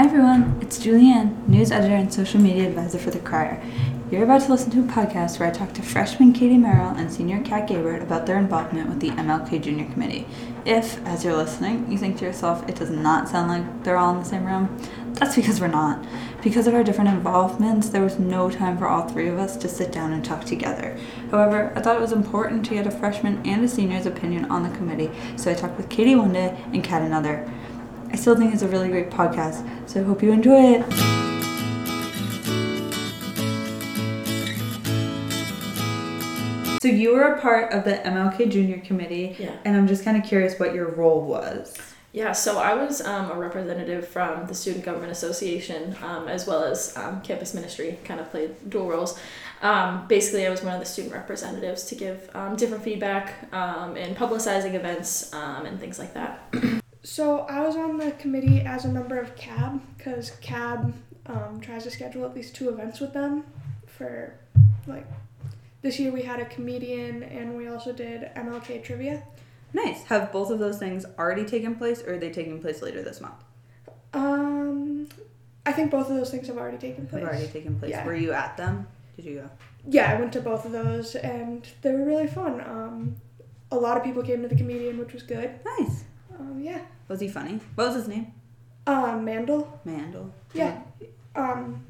Hi everyone, it's Julianne, news editor and social media advisor for The Crier. You're about to listen to a podcast where I talk to freshman Katie Merrill and senior Kat Gabert about their involvement with the MLK Junior Committee. If, as you're listening, you think to yourself, it does not sound like they're all in the same room, that's because we're not. Because of our different involvements, there was no time for all three of us to sit down and talk together. However, I thought it was important to get a freshman and a senior's opinion on the committee, so I talked with Katie one day and Kat another. I still think it's a really great podcast, so I hope you enjoy it. So you were a part of the MLK Junior Committee, Yeah. and I'm just kind of curious what your role was. Yeah, so I was um, a representative from the Student Government Association um, as well as um, campus ministry, kind of played dual roles. Um, basically, I was one of the student representatives to give um, different feedback um, and publicizing events um, and things like that. So I was on the committee as a member of CAB because CAB um, tries to schedule at least two events with them. For like this year, we had a comedian and we also did MLK trivia. Nice. Have both of those things already taken place, or are they taking place later this month? Um, I think both of those things have already taken place. Have already taken place. Yeah. Were you at them? Did you go? Yeah, I went to both of those and they were really fun. Um, a lot of people came to the comedian, which was good. Nice. Um, yeah. Was he funny? What was his name? Um, Mandel. Mandel. Yeah. Um,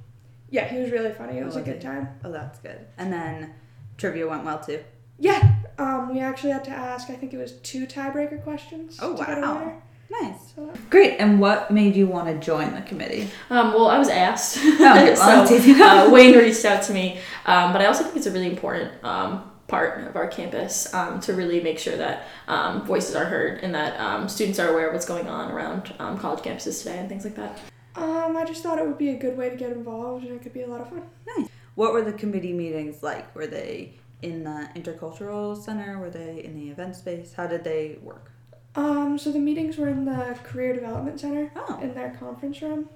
yeah, he was really funny. It Oh, was a good he? time. Oh, that's good. And then trivia went well too. Yeah, um, we actually had to ask. I think it was two tiebreaker questions. Oh, to wow. winner. Nice. Great. And what made you want to join the committee? Um, well, I was asked. okay, well, that's easy so uh, Wayne reached out to me, um, but I also think it's a really important um, part of our campus um, to really make sure that um, voices are heard and that um, students are aware of what's going on around um, college campuses today and things like that. um, I just thought it would be a good way to get involved, and it could be a lot of fun. Nice. What were the committee meetings like? Were they in the intercultural center? Were they in the event space? How did they work? Um, so the meetings were in the career development center Oh, in their conference room,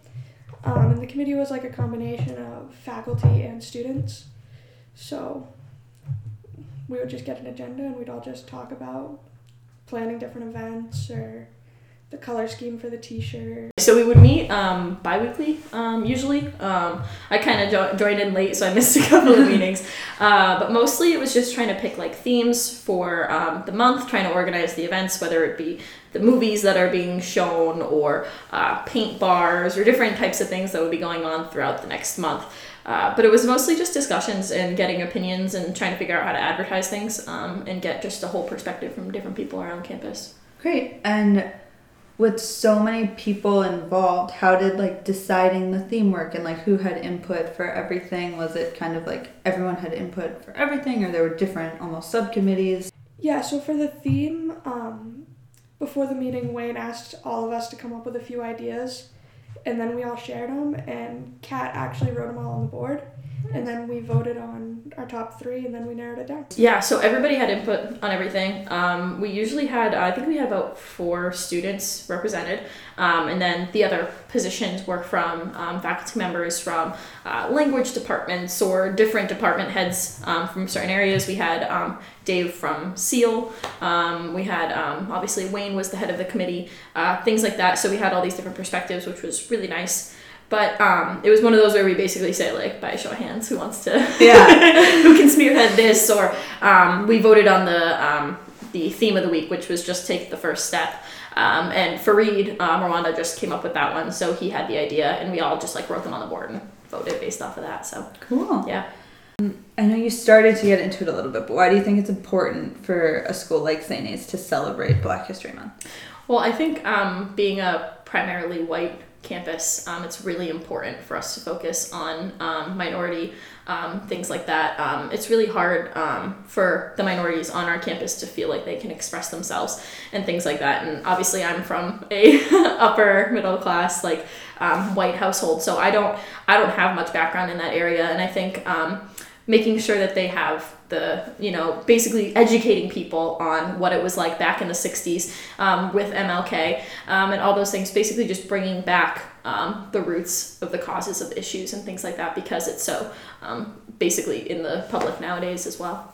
um, and the committee was like a combination of faculty and students. So we would just get an agenda, and we'd all just talk about planning different events or the color scheme for the T-shirt. So we would meet um, bi-weekly um, usually. Um, I kind of jo- joined in late, so I missed a couple of meetings. Uh, but mostly it was just trying to pick like themes for um, the month, trying to organize the events, whether it be the movies that are being shown or uh, paint bars or different types of things that would be going on throughout the next month. Uh, but it was mostly just discussions and getting opinions and trying to figure out how to advertise things um, and get just a whole perspective from different people around campus. great. And with so many people involved, how did like deciding the theme work and like who had input for everything? Was it kind of like everyone had input for everything, or there were different almost subcommittees? Yeah, so for the theme, um, before the meeting, Wayne asked all of us to come up with a few ideas, and then we all shared them, and Kat actually wrote them all on the board, and then we voted on our top three, and then we narrowed it down. Yeah, so everybody had input on everything. Um, we usually had, I think we had about four students represented, um, and then the other positions were from um, faculty members from uh, language departments or different department heads um, from certain areas. We had um, Dave from SEAL. Um, we had um, obviously Wayne was the head of the committee, uh, things like that. So we had all these different perspectives, which was really nice. But um, it was one of those where we basically say like, by a show of hands, who wants to, Yeah. who can spearhead this? Or um, we voted on the um, the theme of the week, which was just take the first step. Um, and Fareed um, Rwanda just came up with that one, so he had the idea, and we all just like wrote them on the board and voted based off of that. So Cool. yeah. I know you started to get into it a little bit, but why do you think it's important for a school like St. A's to celebrate Black History Month? Well, I think um, being a primarily white campus, um, it's really important for us to focus on um, minority um, things like that. Um, it's really hard um, for the minorities on our campus to feel like they can express themselves and things like that. And obviously, I'm from a upper middle class like um, white household, so I don't I don't have much background in that area, and I think. Making sure that they have the you know basically educating people on what it was like back in the 60s um, with mlk um, and all those things basically just bringing back um, the roots of the causes of issues and things like that because it's so um, basically in the public nowadays as well.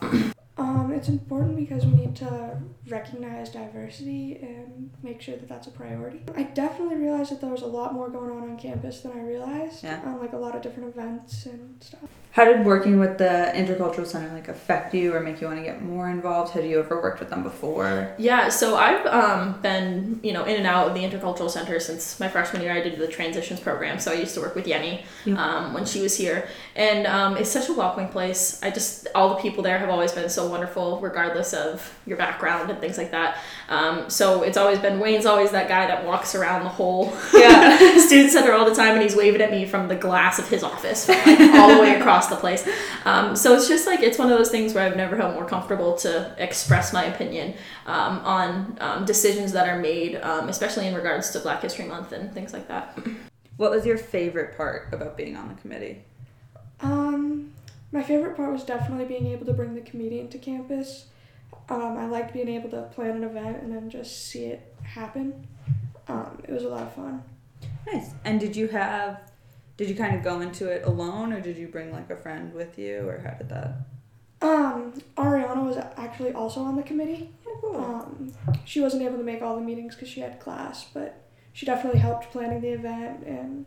Um, it's important because we need to recognize diversity and make sure that that's a priority. I definitely realized that there was a lot more going on on campus than I realized. Yeah. Um, like a lot of different events and stuff. How did working with the intercultural center like affect you or make you want to get more involved? Had you ever worked with them before? Yeah, so I've um, been, you know, in and out of the intercultural center since my freshman year. I did the transitions program, so I used to work with Yenny Yeah. um, when she was here, and um, it's such a welcoming place. I just all the people there have always been so wonderful, regardless of your background and things like that. Um, so it's always been Wayne's always that guy that walks around the whole Yeah. student center all the time, and he's waving at me from the glass of his office, like, all the way across the place. Um, so it's just like it's one of those things where I've never felt more comfortable to express my opinion um, on um, decisions that are made, um, especially in regards to Black History Month and things like that. What was your favorite part about being on the committee? Um, my favorite part was definitely being able to bring the comedian to campus. Um, I liked being able to plan an event and then just see it happen. Um, it was a lot of fun. Nice. And did you have did you kind of go into it alone or did you bring like a friend with you or how did that? Um, Ariana was actually also on the committee. Oh, cool. Um, she wasn't able to make all the meetings because she had class, but she definitely helped planning the event and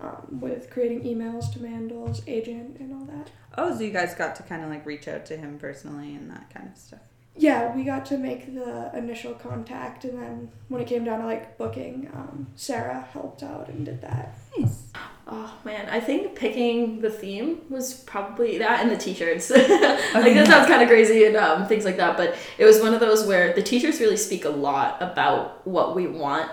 um, with creating emails to Mandel's agent and all that. Oh, so you guys got to kind of like reach out to him personally and that kind of stuff. Yeah, we got to make the initial contact, and then when it came down to like booking, um, Sarah helped out and did that. Nice. Oh man, I think picking the theme was probably that and the t-shirts. like that sounds kind of crazy and um, things like that, but it was one of those where the t-shirts really speak a lot about what we want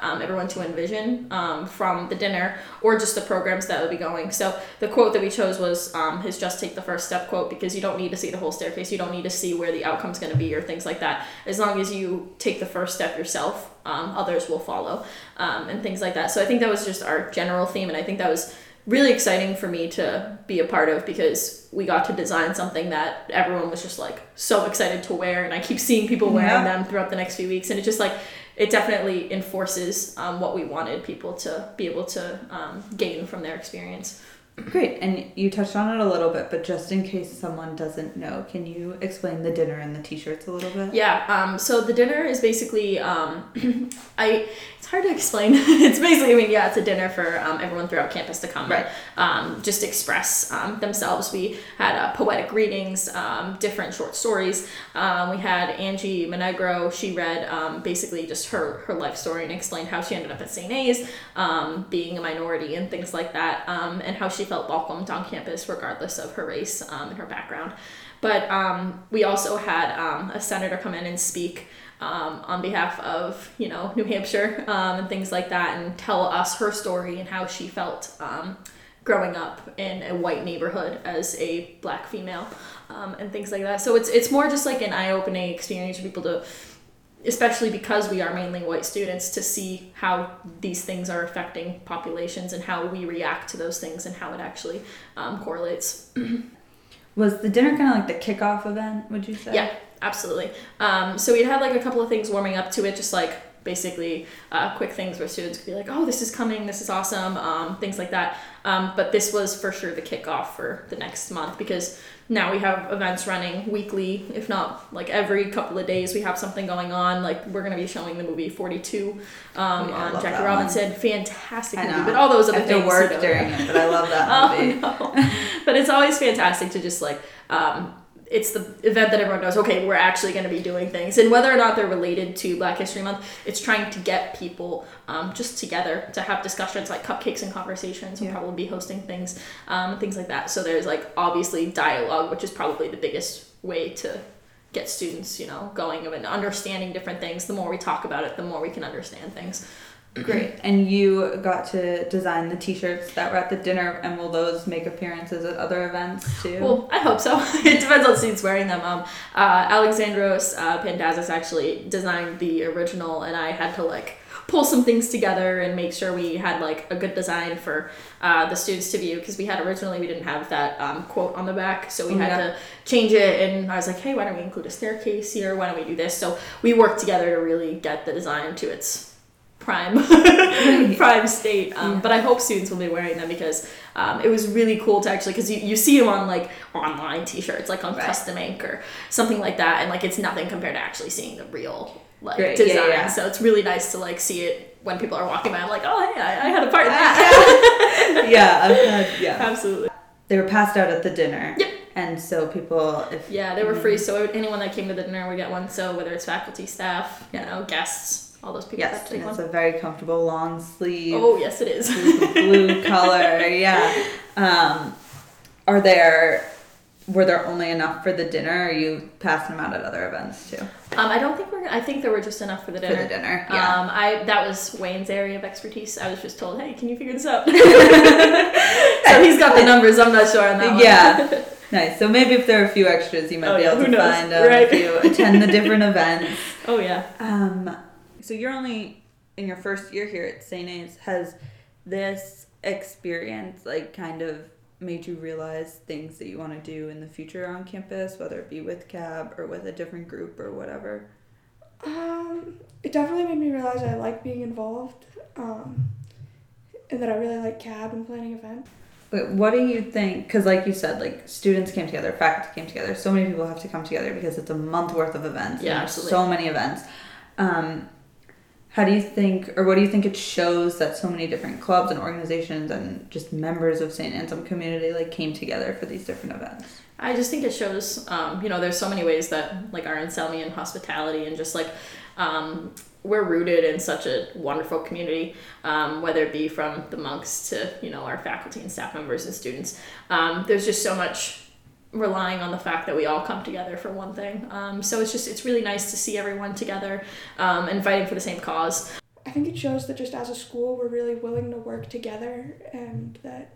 um, everyone to envision um, from the dinner or just the programs that will be going. So the quote that we chose was um, his "Just take the first step" quote because you don't need to see the whole staircase. You don't need to see where the outcome's going to be or things like that. As long as you take the first step yourself, um, others will follow um, and things like that. So I think that was just our general theme, and I think that was really exciting for me to be a part of because we got to design something that everyone was just like so excited to wear and i keep seeing people wearing Yeah. them throughout the next few weeks and it just like it definitely enforces um, what we wanted people to be able to um, gain from their experience Great. And you touched on it a little bit, but just in case someone doesn't know, can you explain the dinner and the t-shirts a little bit? Yeah. Um, so the dinner is basically, um, I. It's hard to explain. it's basically, I mean, yeah, it's a dinner for um, everyone throughout campus to come Right. and um, just express um, themselves. We had uh, poetic readings, um, different short stories. Um, we had Angie Monegro. She read um, basically just her her life story and explained how she ended up at St. A's, um, being a minority and things like that, um, and how she felt welcomed on campus regardless of her race um, and her background. But um, we also had um, a senator come in and speak um, on behalf of you know New Hampshire um, and things like that, and tell us her story and how she felt um, growing up in a white neighborhood as a black female um, and things like that. So it's it's more just like an eye opening experience for people to. Especially because we are mainly white students, to see how these things are affecting populations and how we react to those things and how it actually um, correlates. Was the dinner kind of like the kickoff event? Would you say? Yeah, absolutely. Um, so we'd had like a couple of things warming up to it, just like basically uh, quick things where students could be like, "Oh, this is coming, this is awesome," um, things like that. Um, but this was for sure the kickoff for the next month because now we have events running weekly, if not like every couple of days. We have something going on. Like we're gonna be showing the movie Forty Two um, Oh, yeah, on Jackie Robinson. Fantastic I movie, but all those other to things. work you know, during it, but I love that movie. Oh no! but it's always fantastic to just like um, it's the event that everyone knows. Okay, we're actually going to be doing things, and whether or not they're related to Black History Month, it's trying to get people um, just together to have discussions like cupcakes and conversations. We'll Yeah. probably be hosting things, um, things like that. So there's like obviously dialogue, which is probably the biggest way to get students, you know, going and understanding different things. The more we talk about it, the more we can understand things. Great. And you got to design the t-shirts that were at the dinner, and will those make appearances at other events too? Well, I hope so. it depends on students wearing them. Um, uh, Alexandros uh, Pandazis actually designed the original, and I had to like pull some things together and make sure we had like a good design for uh, the students to view because we had originally we didn't have that um, quote on the back so we Oh, had to change it and i was like hey why don't we include a staircase here why don't we do this so we worked together to really get the design to its prime prime state um, Yeah. but i hope students will be wearing them because um, it was really cool to actually because you, you see them on like online t-shirts like on Right. custom ink or something like that and like it's nothing compared to actually seeing the real like Great. Design yeah. so it's really nice to like see it when people are walking by i'm like oh hey i, I had a part in that yeah, had, yeah. absolutely They were passed out at the dinner. Yep. And so people, if yeah they were free so anyone that came to the dinner would get one so whether it's faculty staff you know guests all those people yes, have to take and it's one. a very comfortable long sleeve oh yes it is blue, color. Yeah. Um, are there were there only enough for the dinner? Or are you passing them out at other events too? Um, I don't think we're. I think there were just enough for the dinner. For the dinner, yeah. Um, I that was Wayne's area of expertise. I was just told, hey, can you figure this out? so he's got the numbers. I'm not sure on that one. Yeah. Nice. So maybe if there are a few extras, you might Oh, be able who to knows? find them Right. if you attend the different events. oh yeah. Um, so you're only in your first year here at St. A's. Has this experience like kind of made you realize things that you want to do in the future on campus, whether it be with CAB or with a different group or whatever? Um, it definitely made me realize I like being involved, um, and that I really like CAB and planning events. Wait, what do you think? Because, like you said, like students came together, faculty came together. So many people have to come together because it's a month worth of events. Yeah, absolutely. So many events. Um, how do you think, or what do you think it shows that so many different clubs and organizations and just members of St. Anselm community like came together for these different events? I just think it shows, um, you know, there's so many ways that like our Anselmian hospitality and just like um, we're rooted in such a wonderful community, um, whether it be from the monks to you know our faculty and staff members and students. Um, there's just so much relying on the fact that we all come together for one thing. Um, so it's just it's really nice to see everyone together um, and fighting for the same cause. I think it shows that just as a school, we're really willing to work together and that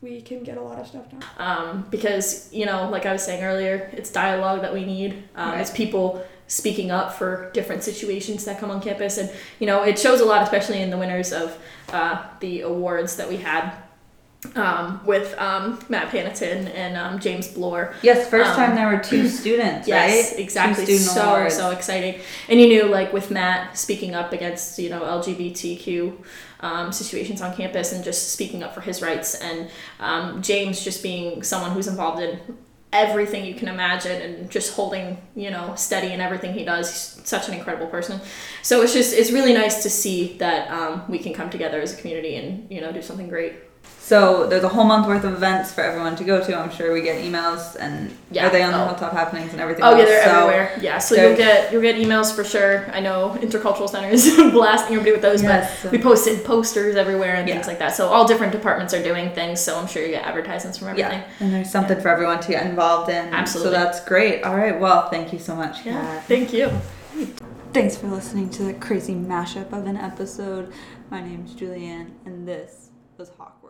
we can get a lot of stuff done. um, because you know like i was saying earlier it's dialogue that we need um, Right. it's people speaking up for different situations that come on campus and you know it shows a lot especially in the winners of uh, the awards that we had um, with um, matt Panatin and um, james bloor Yes, first Um, time there were two students, Yes, right? exactly. Student So awards. so exciting. And you knew like with Matt speaking up against you know LGBTQ um, situations on campus and just speaking up for his rights, and um, James just being someone who's involved in everything you can imagine and just holding you know steady in everything he does he's such an incredible person so it's just it's really nice to see that um, we can come together as a community and you know do something great So there's a whole month worth of events for everyone to go to. I'm sure we get emails and Yeah. are they on the Oh. Hilltop Happenings and everything? Oh yeah, else? they're So- everywhere. Yeah, so you'll get you'll get emails for sure. I know Intercultural Center is blasting everybody with those, Yes. but we posted posters everywhere and things like that. So all different departments are doing things. So I'm sure you get advertisements from everything. Yeah, and there's something for everyone to get involved in. Absolutely. So that's great. All right. Well, thank you so much, Yeah. Kat. Thank you. Thanks for listening to the crazy mashup of an episode. My name's Julianne, and this was Hawkward.